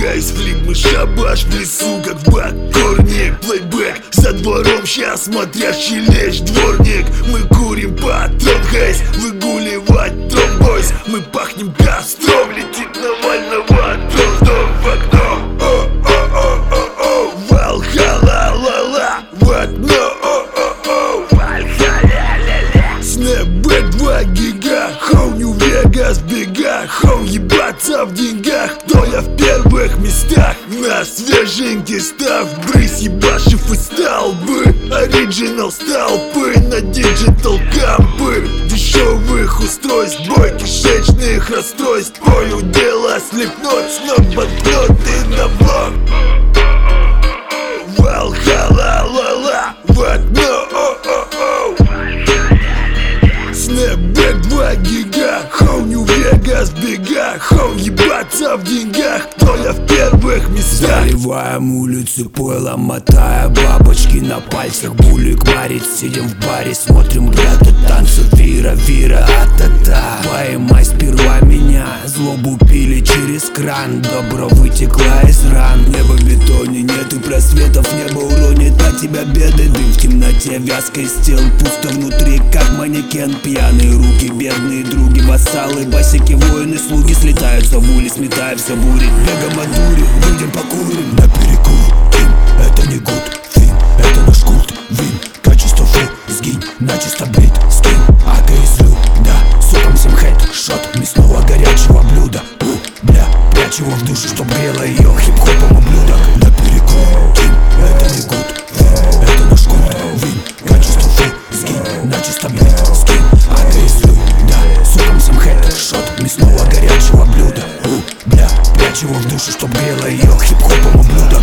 Гайс, флип, мы шабаш в лесу, как в бакорник Плейбэк, за двором сейчас смотрящий лечь дворник. Мы курим патрон, гайс, выгуливать тромбойс Мы пахнем костром, Нью-Вегас, бега Хоу, ебаться в деньгах, кто я в первых местах? На свеженький став, брысь ебашив и столбы Оригинал столпы на диджитал кампы. Дешевых устройств, бой кишечных расстройств. Понял дело слепнуть, снова банкноты на блок Д2 гига, хоу Нью-Вегас бега Хоу ебаться в деньгах, кто я в первых местах? Заливаем улицу пойлом, мотая бабочки на пальцах Булик марит, сидим в баре, смотрим грата танцу Вира, вира, а-та-та. Поймай сперва меня, злобу пили через кран Добро вытекла из ран. Небо в бетоне, нет и просветов, небо уронит тебя беды Дым в темноте, вязкой стел Пусто внутри, как манекен Пьяные руки, бедные други Вассалы, басики, воины, слуги Слетаются в улей, сметая все бури. Бегом от дури, выйдем покурим На перекур, им, это не гуд Фин, это наш культ, вин. Качество фу, сгинь, начисто брит Скин, ака из лю, да Соком всем хэт, шот Мясного горячего блюда. У, бля, прячь его в душу, чтоб грело ее Хип-хопом ублюдок. На перекур, На чистом блядь, с кем? А ты слю, да, сукам сам хедшот Мясного горячего блюда У, Бля, прячь его в душу, чтоб грело ее хип-хопом ублюдок